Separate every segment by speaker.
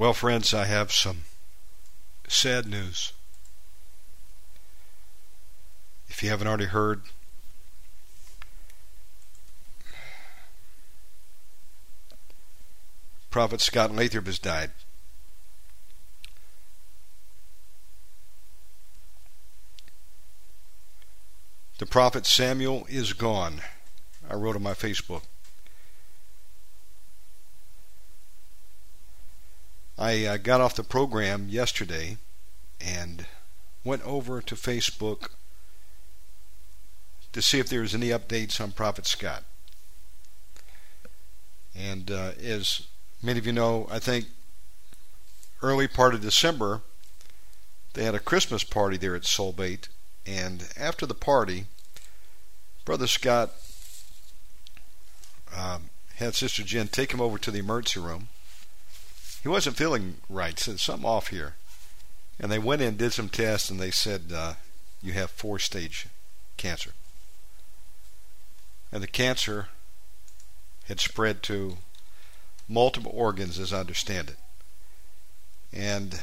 Speaker 1: Well, friends, I have some sad news. If you haven't already heard, Prophet Scott Lathrop has died. The prophet Samuel is gone. I wrote on my Facebook. I uh, got off the program yesterday and went over to Facebook to see if there was any updates on Prophet Scott. And uh, as many of you know, I think early part of December they had a Christmas party there at Soulbait, and after the party, Brother Scott um, had Sister Jen take him over to the emergency room he wasn't feeling right. Said something off here, and they went in, did some tests, and they said uh, you have four stage cancer, and the cancer had spread to multiple organs, as I understand it, and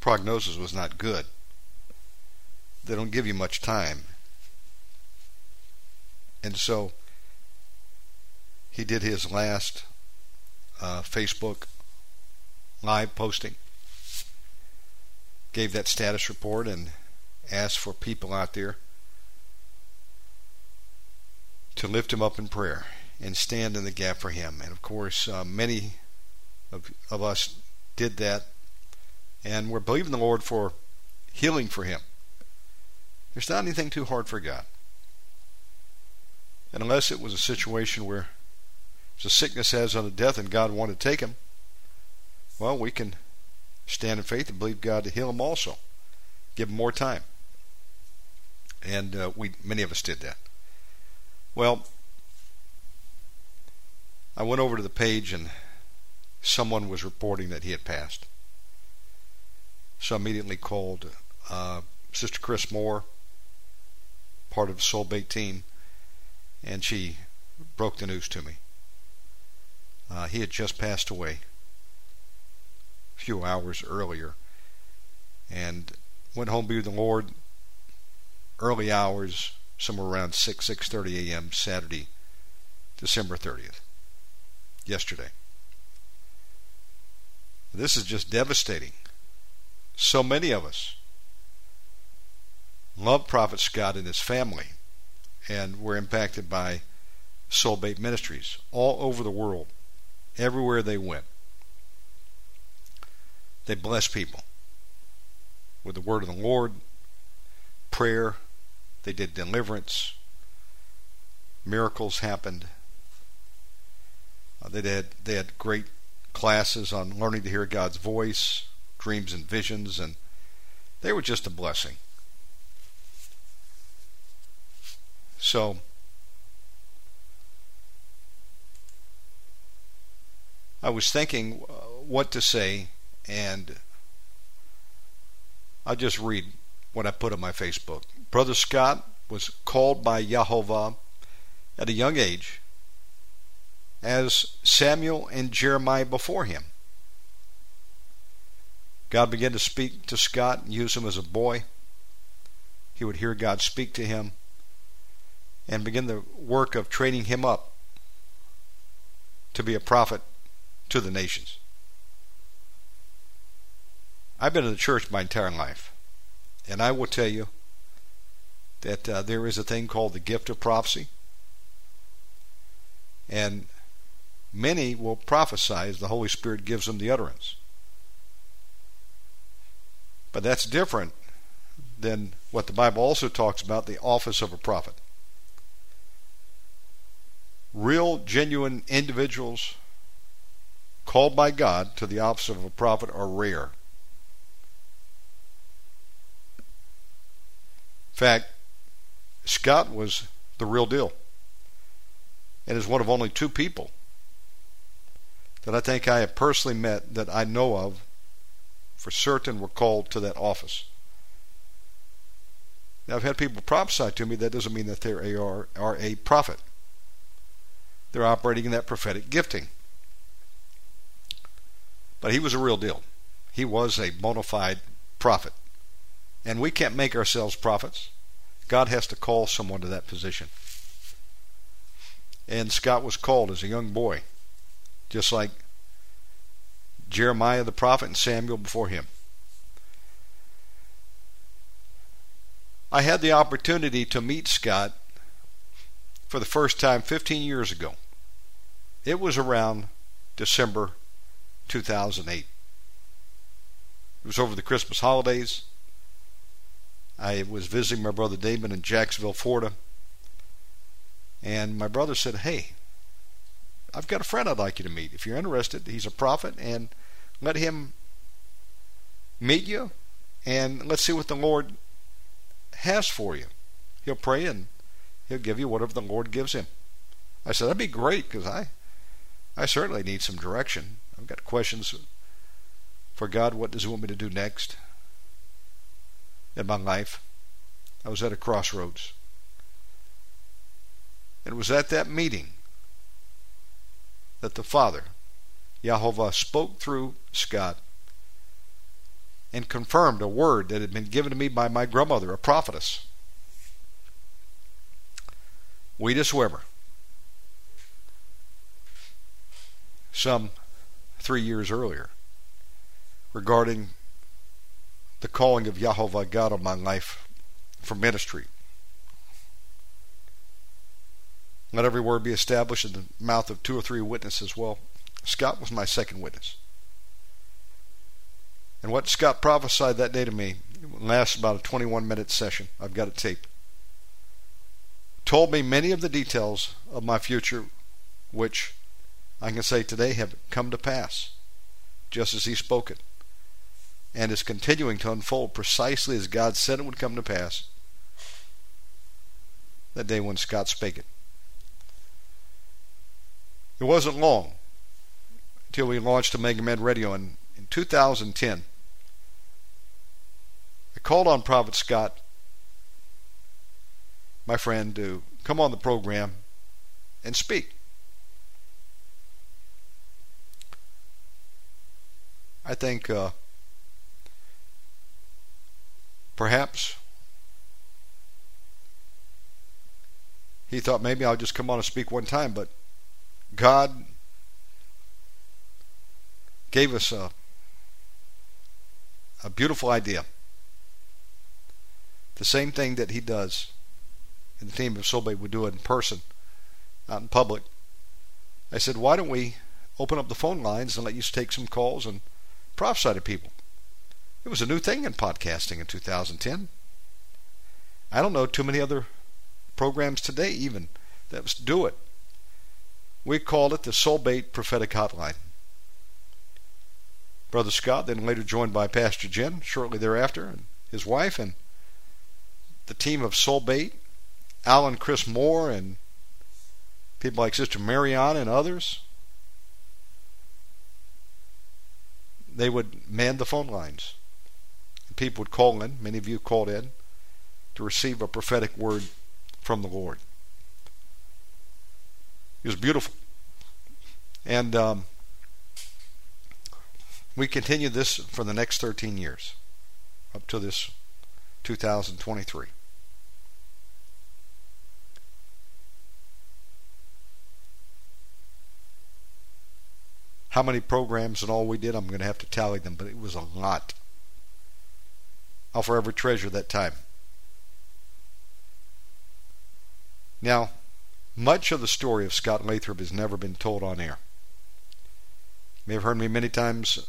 Speaker 1: prognosis was not good. They don't give you much time. And so he did his last uh, Facebook live posting. Gave that status report and asked for people out there to lift him up in prayer and stand in the gap for him. And of course, uh, many of, of us did that, and we're believing the Lord for healing for him. There's not anything too hard for God. And unless it was a situation where a sickness as unto death, and God wanted to take him. Well, we can stand in faith and believe God to heal him also. Give him more time. And uh, we many of us did that. Well, I went over to the page and someone was reporting that he had passed. So I immediately called uh, Sister Chris Moore, part of the Soul Bait team, and she broke the news to me. Uh, he had just passed away a few hours earlier and went home to the Lord early hours, somewhere around 6, 6.30 a.m. Saturday, December 30th, yesterday. This is just devastating. So many of us love Prophet Scott and his family and were impacted by Soul Bait Ministries all over the world everywhere they went. They blessed people with the word of the Lord, prayer, they did deliverance, miracles happened. Uh, they had they had great classes on learning to hear God's voice, dreams and visions, and they were just a blessing. So I was thinking uh, what to say, and I'll just read what I put on my Facebook. Brother Scott was called by Yahovah at a young age, as Samuel and Jeremiah before him. God began to speak to Scott and use him as a boy. He would hear God speak to him and begin the work of training him up to be a prophet to the nations. I've been in the church my entire life, and I will tell you that uh, there is a thing called the gift of prophecy, and many will prophesy as the Holy Spirit gives them the utterance. But that's different than what the Bible also talks about the office of a prophet. Real, genuine individuals called by God to the office of a prophet are rare. In fact, Scott was the real deal and is one of only two people that I think I have personally met that I know of for certain were called to that office. Now, I've had people prophesy to me, that doesn't mean that they are, are a prophet. They're operating in that prophetic gifting. But he was a real deal. He was a bona fide prophet. And we can't make ourselves prophets. God has to call someone to that position. And Scott was called as a young boy, just like Jeremiah the prophet and Samuel before him. I had the opportunity to meet Scott for the first time 15 years ago. It was around December 2008. It was over the Christmas holidays. I was visiting my brother Damon in Jacksonville, Florida. And my brother said, Hey, I've got a friend I'd like you to meet. If you're interested, he's a prophet, and let him meet you, and let's see what the Lord has for you. He'll pray and he'll give you whatever the Lord gives him. I said, That'd be great because I, I certainly need some direction. I've got questions for God. What does He want me to do next in my life? I was at a crossroads. And it was at that meeting that the Father, Yahovah, spoke through Scott and confirmed a word that had been given to me by my grandmother, a prophetess. Weta Swimmer. Some three years earlier regarding the calling of Yahovah God on my life for ministry. Let every word be established in the mouth of two or three witnesses. Well, Scott was my second witness. And what Scott prophesied that day to me lasts about a 21 minute session. I've got it taped. Told me many of the details of my future, which I can say today have come to pass, just as he spoke it, and is continuing to unfold precisely as God said it would come to pass that day when Scott spake it. It wasn't long until we launched Omega Man Radio in, in 2010. I called on Prophet Scott, my friend, to come on the program and speak. I think uh, perhaps he thought maybe I'll just come on and speak one time, but God gave us a, a beautiful idea. The same thing that he does in the team of Bait would do it in person, out in public. I said, why don't we open up the phone lines and let you take some calls and prophesy to people? It was a new thing in podcasting in 2010. I don't know too many other programs today even that do it. We called it the Soul Bait Prophetic Hotline. Brother Scott, then later joined by Pastor Jen shortly thereafter, and his wife, and the team of Soul Bait, Alan Chris Moore, and people like Sister Marianne and others. They would man the phone lines. People would call in, many of you called in, to receive a prophetic word from the Lord. It was beautiful. And um, we continued this for the next 13 years, up to this 2023. How many programs and all we did, I'm going to have to tally them, but it was a lot. I'll forever treasure that time. Now, much of the story of Scott Lathrop has never been told on air. You may have heard me many times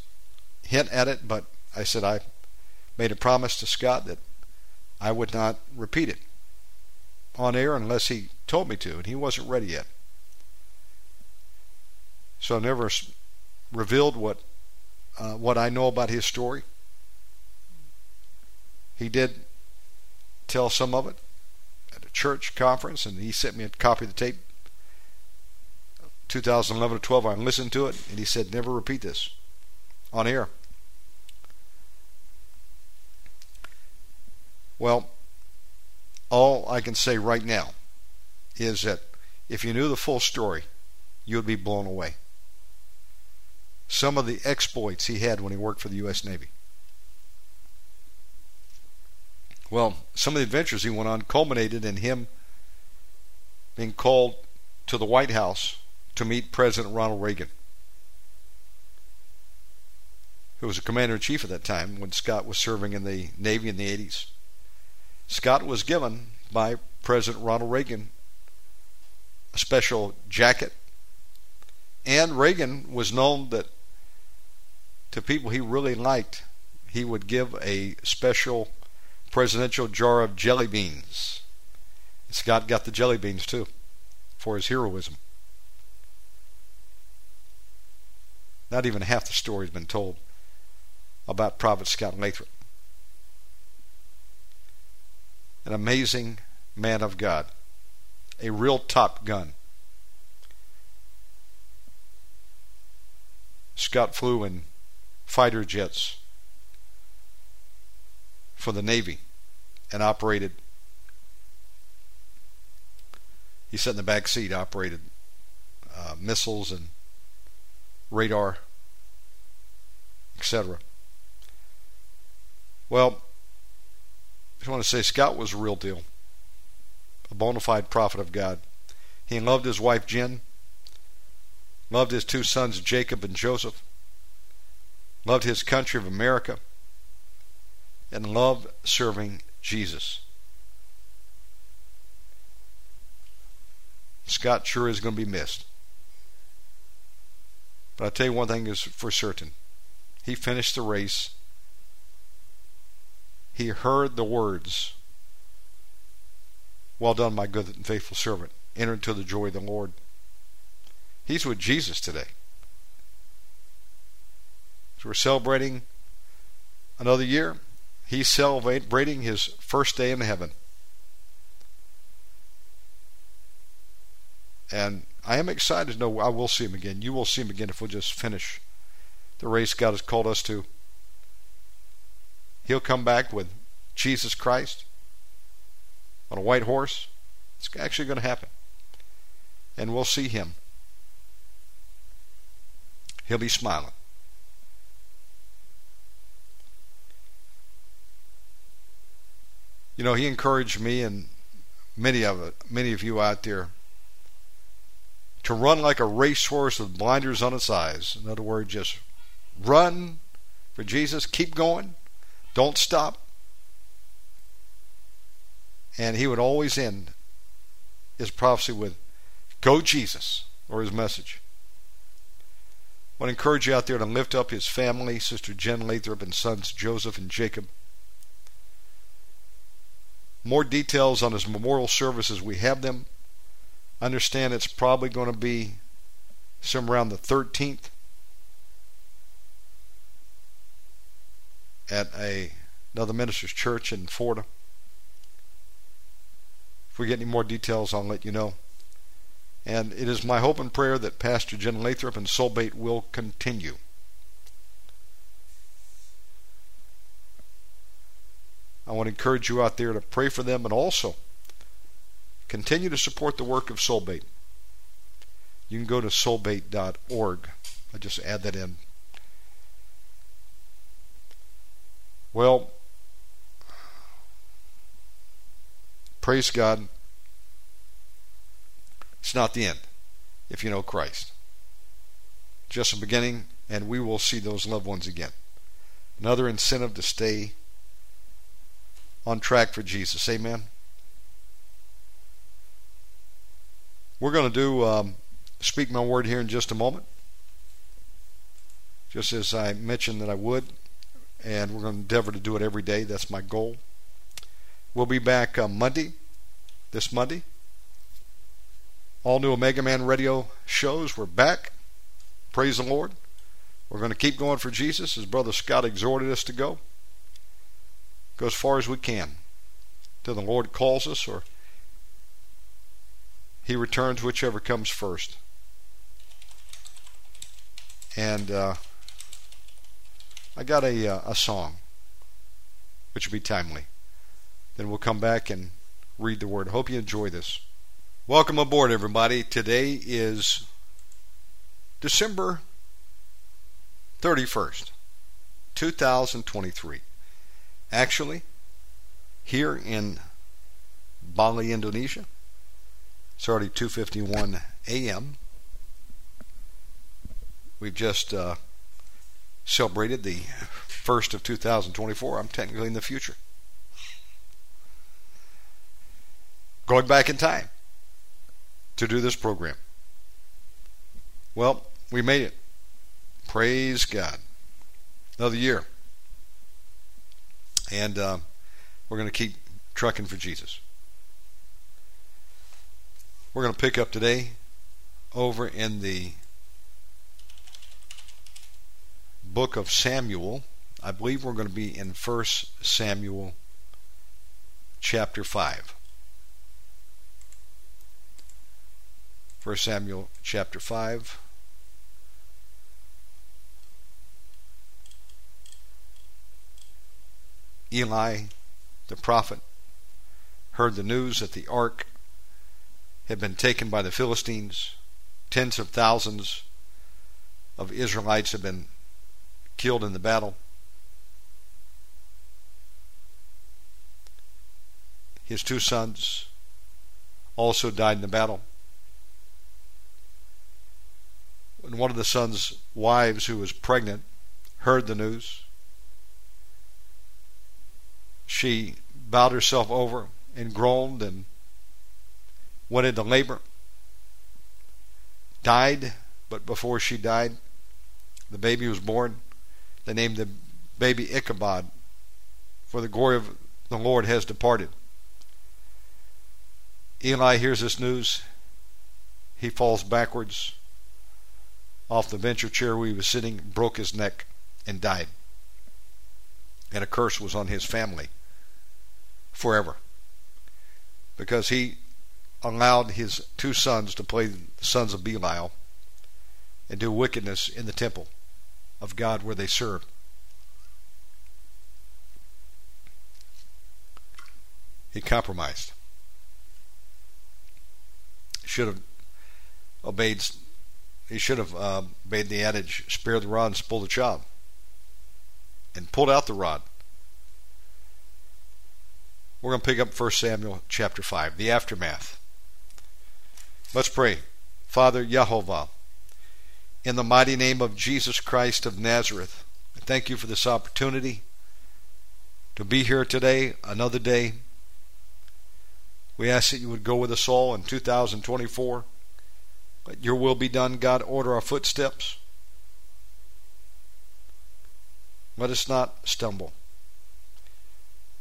Speaker 1: hint at it, but I said I made a promise to Scott that I would not repeat it on air unless he told me to, and he wasn't ready yet. So I never revealed what uh, what I know about his story. He did tell some of it, at a church conference, and he sent me a copy of the tape. 2011 or 12, I listened to it, and he said, "Never repeat this on air." Well, all I can say right now is that if you knew the full story, you would be blown away. Some of the exploits he had when he worked for the U.S. Navy. Well, some of the adventures he went on culminated in him being called to the White House to meet President Ronald Reagan, who was a commander in chief at that time when Scott was serving in the Navy in the 80s. Scott was given by President Ronald Reagan a special jacket, and Reagan was known that to people he really liked, he would give a special presidential jar of jelly beans. Scott got the jelly beans too for his heroism. Not even half the story has been told about Prophet Scott Lathrop. An amazing man of God, a real top gun. Scott flew in fighter jets for the Navy and operated. He sat in the back seat, operated uh, missiles and radar, etc. Well, I just want to say Scott was a real deal, a bona fide prophet of God. He loved his wife Jen, loved his two sons Jacob and Joseph, loved his country of America and loved serving Jesus. Scott sure is going to be missed. But I'll tell you one thing is for certain. He finished the race. He heard the words, Well done, my good and faithful servant. Enter into the joy of the Lord. He's with Jesus today. So we're celebrating another year. He's celebrating his first day in heaven. And I am excited to know I will see him again. You will see him again if we'll just finish the race God has called us to. He'll come back with Jesus Christ on a white horse. It's actually going to happen. And we'll see him. He'll be smiling. You know, he encouraged me and many of it, many of you out there to run like a racehorse with blinders on its eyes. In other words, just run for Jesus, keep going, don't stop. And he would always end his prophecy with, Go Jesus, or his message. I want to encourage you out there to lift up his family, Sister Jen Lathrop and sons Joseph and Jacob. More details on his memorial services, we have them. Understand it's probably going to be somewhere around the 13th at a, another minister's church in Florida. If we get any more details, I'll let you know. And it is my hope and prayer that Pastor Jen Lathrop and Soulbait will continue I want to encourage you out there to pray for them and also continue to support the work of Soulbait. You can go to soulbait.org. I just add that in. Well, praise God. It's not the end if you know Christ. Just a beginning, and we will see those loved ones again. Another incentive to stay on track for Jesus. Amen. We're going to do um, speak my word here in just a moment, just as I mentioned that I would, and we're going to endeavor to do it every day. That's my goal. We'll be back uh, Monday, this Monday. All new Omega Man radio shows. We're back. Praise the Lord. We're going to keep going for Jesus as Brother Scott exhorted us to go go as far as we can till the Lord calls us or He returns, whichever comes first. And uh, I got a, uh, a song which will be timely. Then we'll come back and read the word. Hope you enjoy this. Welcome aboard, everybody. Today is December 31st, 2023. Actually, here in Bali, Indonesia, it's already 2:51 a.m. We've just uh, celebrated the first of 2024. I'm technically in the future. Going back in time to do this program. Well, we made it. Praise God. Another year. And uh, we're going to keep trucking for Jesus. We're going to pick up today over in the book of Samuel. I believe we're going to be in 1 Samuel chapter 5. 1 Samuel chapter 5. Eli, the prophet, heard the news that the ark had been taken by the Philistines. Tens of thousands of Israelites had been killed in the battle. His two sons also died in the battle. When one of the sons' wives, who was pregnant, heard the news, she bowed herself over and groaned and went into labor. Died, but before she died, the baby was born. They named the baby Ichabod, for the glory of the Lord has departed. Eli hears this news. He falls backwards off the venture chair where he was sitting, broke his neck, and died. And a curse was on his family forever because he allowed his two sons to play the sons of Belial and do wickedness in the temple of God where they served. He compromised. Should have obeyed. He should have uh, obeyed the adage: "Spare the rod and spoil the child," and pulled out the rod. We're going to pick up 1 Samuel chapter 5, the aftermath. Let's pray. Father Yahovah, in the mighty name of Jesus Christ of Nazareth, I thank you for this opportunity to be here today, another day. We ask that you would go with us all in 2024. Let your will be done, God. Order our footsteps. Let us not stumble.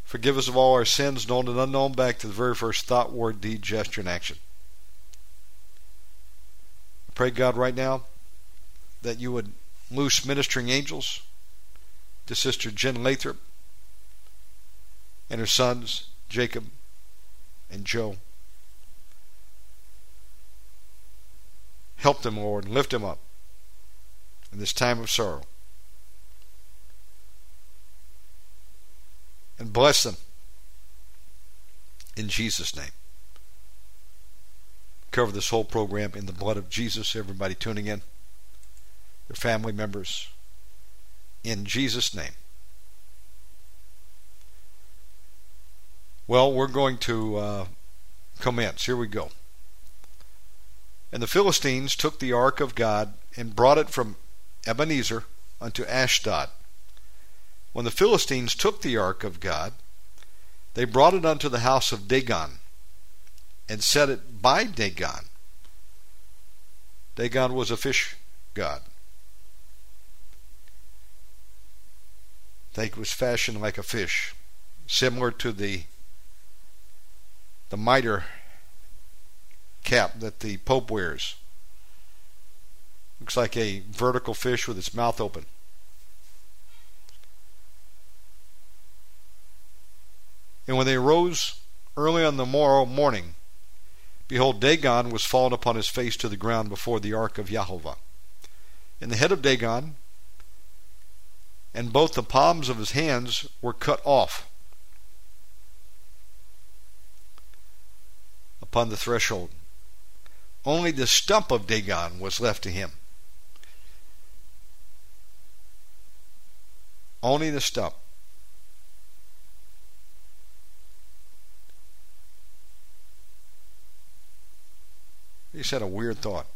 Speaker 1: Forgive us of all our sins, known and unknown, back to the very first thought, word, deed, gesture, and action. I pray, God, right now that you would loose ministering angels to Sister Jen Lathrop and her sons, Jacob and Joe. Help them, Lord, and lift them up in this time of sorrow. And bless them in Jesus' name. Cover this whole program in the blood of Jesus. Everybody tuning in their family members. In Jesus' name. Well, we're going to uh, commence. Here we go. And the Philistines took the ark of God and brought it from Ebenezer unto Ashdod. When the Philistines took the ark of God, they brought it unto the house of Dagon and set it by Dagon. Dagon was a fish god. it was fashioned like a fish, similar to the the mitre cap that the Pope wears. Looks like a vertical fish with its mouth open. And when they arose early on the morrow morning, behold, Dagon was fallen upon his face to the ground before the ark of Jehovah. And the head of Dagon and both the palms of his hands were cut off upon the threshold. Only the stump of Dagon was left to him. Only the stump. He said a weird thought.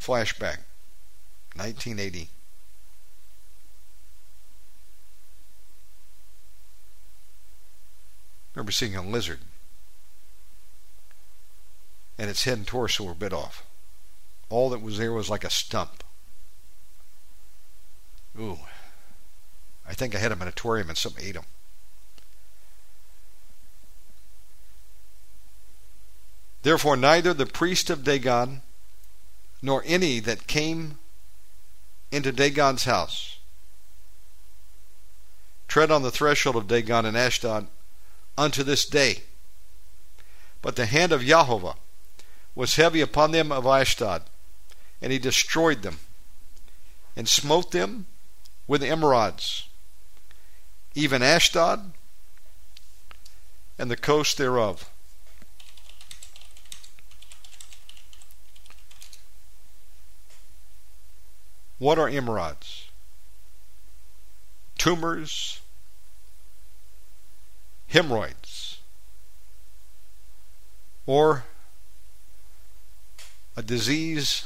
Speaker 1: Flashback. 1980. remember seeing a lizard and its head and torso were bit off. All that was there was like a stump. Ooh. I think I had a minotaurium and something ate him. Therefore, neither the priest of Dagon nor any that came into Dagon's house tread on the threshold of Dagon and Ashdod unto this day. But the hand of Jehovah was heavy upon them of Ashdod, and he destroyed them, and smote them with emerods, even Ashdod and the coast thereof. What are emerods? Tumors, hemorrhoids, or a disease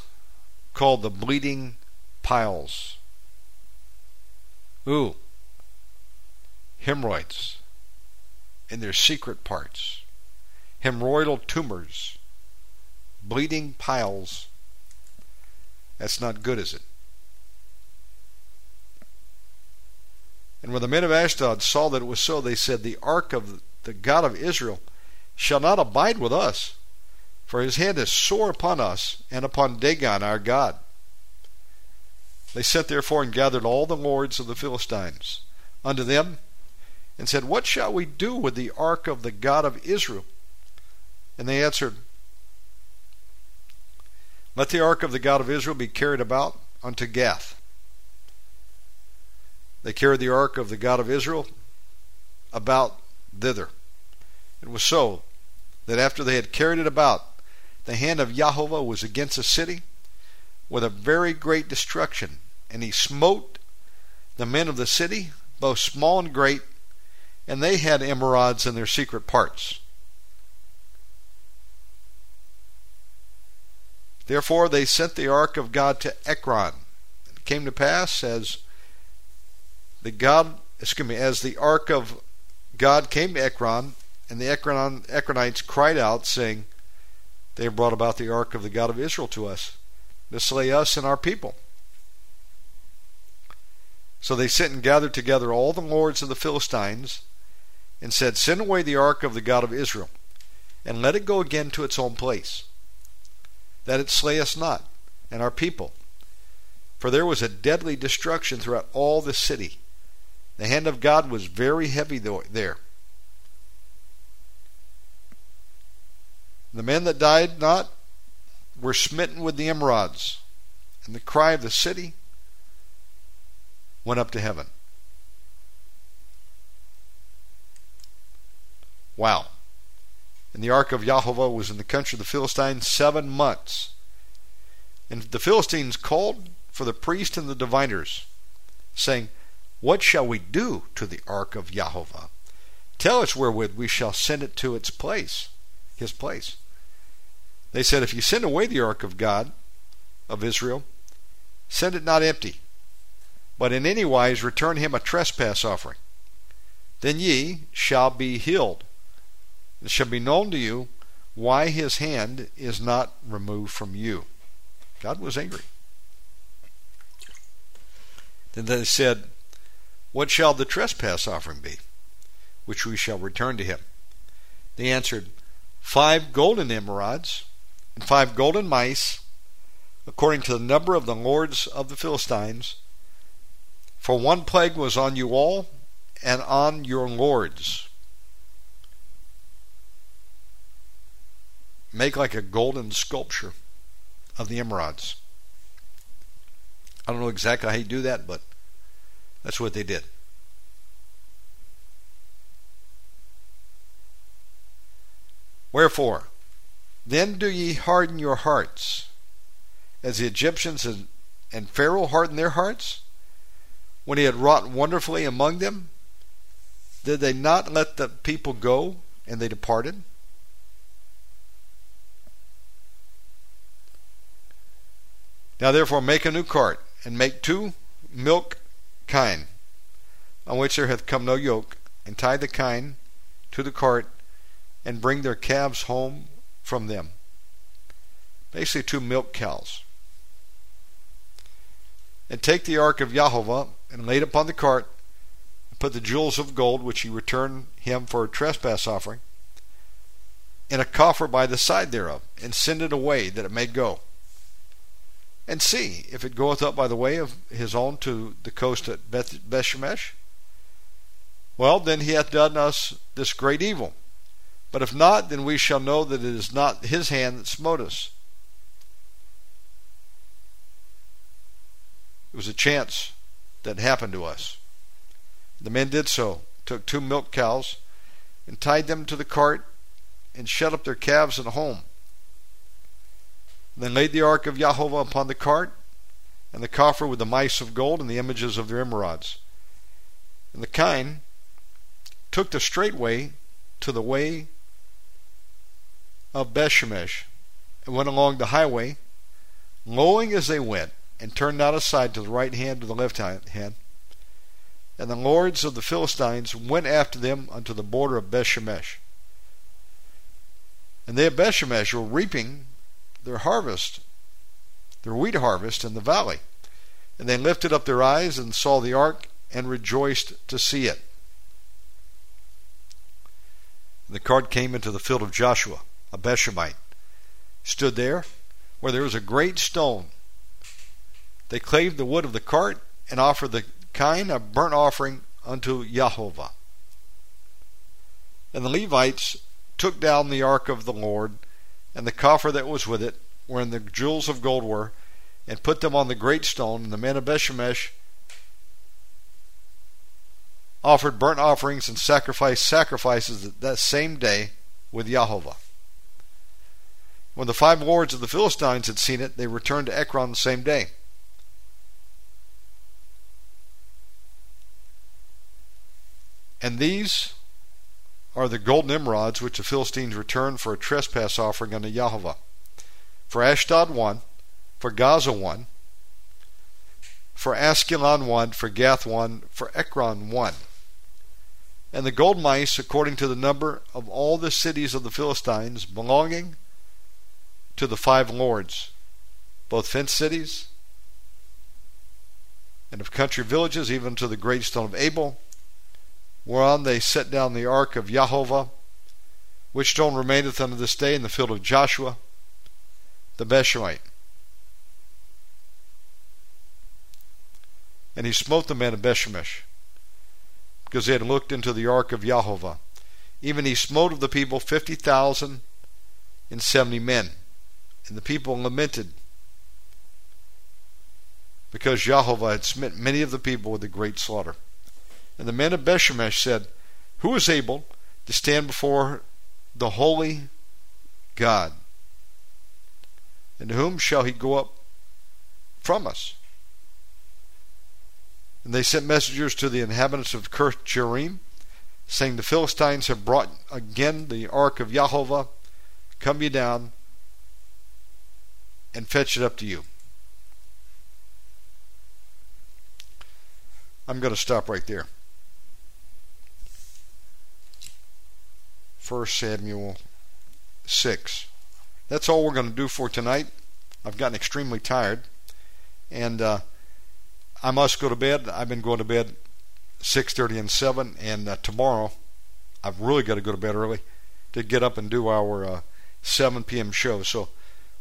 Speaker 1: called the bleeding piles. Ooh, hemorrhoids in their secret parts, hemorrhoidal tumors, bleeding piles. That's not good, is it? And when the men of Ashdod saw that it was so, they said, The ark of the God of Israel shall not abide with us, for his hand is sore upon us and upon Dagon our God. They sent therefore and gathered all the lords of the Philistines unto them, and said, What shall we do with the ark of the God of Israel? And they answered, Let the ark of the God of Israel be carried about unto Gath. They carried the ark of the God of Israel about thither. It was so that after they had carried it about, the hand of Jehovah was against the city with a very great destruction, and he smote the men of the city, both small and great, and they had emerods in their secret parts. Therefore they sent the ark of God to Ekron. It came to pass as the God, excuse me, as the ark of God came to Ekron, and the Ekron, Ekronites cried out, saying, They have brought about the ark of the God of Israel to us, to slay us and our people. So they sent and gathered together all the lords of the Philistines, and said, Send away the ark of the God of Israel, and let it go again to its own place, that it slay us not, and our people. For there was a deadly destruction throughout all the city the hand of God was very heavy there. The men that died not were smitten with the emerods, and the cry of the city went up to heaven. Wow. And the ark of Jehovah was in the country of the Philistines seven months. And the Philistines called for the priests and the diviners, saying, what shall we do to the ark of Jehovah? Tell us wherewith we shall send it to its place, his place. They said, If you send away the ark of God, of Israel, send it not empty, but in any wise return him a trespass offering. Then ye shall be healed. It shall be known to you why his hand is not removed from you. God was angry. Then they said, what shall the trespass offering be, which we shall return to him? They answered, Five golden emerods, and five golden mice, according to the number of the lords of the Philistines. For one plague was on you all, and on your lords. Make like a golden sculpture of the emerods. I don't know exactly how you do that, but that's what they did. Wherefore, then do ye harden your hearts, as the Egyptians and, and Pharaoh hardened their hearts? when he had wrought wonderfully among them? Did they not let the people go and they departed? Now therefore make a new cart, and make two milk kine, on which there hath come no yoke, and tie the kine to the cart, and bring their calves home from them. Basically, two milk cows. And take the ark of Jehovah, and lay it upon the cart, and put the jewels of gold which he returned him for a trespass offering, in a coffer by the side thereof, and send it away that it may go and see if it goeth up by the way of his own to the coast at Beth- Bethshemesh. Well, then he hath done us this great evil. But if not, then we shall know that it is not his hand that smote us. It was a chance that happened to us. The men did so, took two milk cows, and tied them to the cart, and shut up their calves at home. Then laid the ark of Jehovah upon the cart, and the coffer with the mice of gold and the images of their emerods. And the kine took the straight way to the way of Bethshemesh, and went along the highway, lowing as they went, and turned not aside to the right hand or the left hand. And the lords of the Philistines went after them unto the border of Bethshemesh. And they of Bethshemesh were reaping their harvest, their wheat harvest in the valley. And they lifted up their eyes and saw the ark and rejoiced to see it. The cart came into the field of Joshua, a Bethshemite, stood there where there was a great stone. They clave the wood of the cart and offered the kine of burnt offering unto Jehovah. And the Levites took down the ark of the Lord and the coffer that was with it, wherein the jewels of gold were, and put them on the great stone. And the men of Bethshemesh offered burnt offerings and sacrificed sacrifices that same day with Jehovah. When the five lords of the Philistines had seen it, they returned to Ekron the same day. And these are the golden emerods which the Philistines returned for a trespass offering unto Yahweh. For Ashdod one, for Gaza one, for Askelon one, for Gath one, for Ekron one. And the gold mice according to the number of all the cities of the Philistines belonging to the five lords, both fenced cities and of country villages, even to the great stone of Abel, whereon they set down the ark of Jehovah, which stone remaineth unto this day in the field of Joshua, the Bethshemite. And he smote the men of Bethshemesh, because they had looked into the ark of Jehovah. Even he smote of the people fifty thousand and seventy men. And the people lamented, because Jehovah had smitten many of the people with a great slaughter. And the men of Bethshemesh said, Who is able to stand before the holy God? And to whom shall he go up from us? And they sent messengers to the inhabitants of Kirth saying, The Philistines have brought again the ark of Jehovah. Come ye down and fetch it up to you. I'm going to stop right there. 1 Samuel 6. That's all we're going to do for tonight. I've gotten extremely tired, and uh, I must go to bed. I've been going to bed 6:30 and 7, and uh, tomorrow I've really got to go to bed early to get up and do our uh, 7 p.m. show. So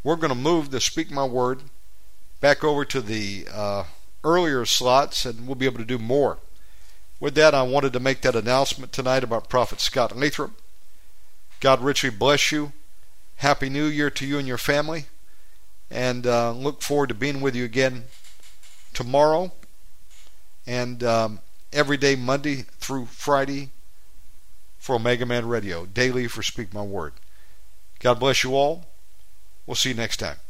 Speaker 1: we're going to move the Speak My Word back over to the uh, earlier slots, and we'll be able to do more. With that, I wanted to make that announcement tonight about Prophet Scott Lathrop. God richly bless you. Happy New Year to you and your family. And uh, look forward to being with you again tomorrow and um, every day, Monday through Friday, for Omega Man Radio, daily for Speak My Word. God bless you all. We'll see you next time.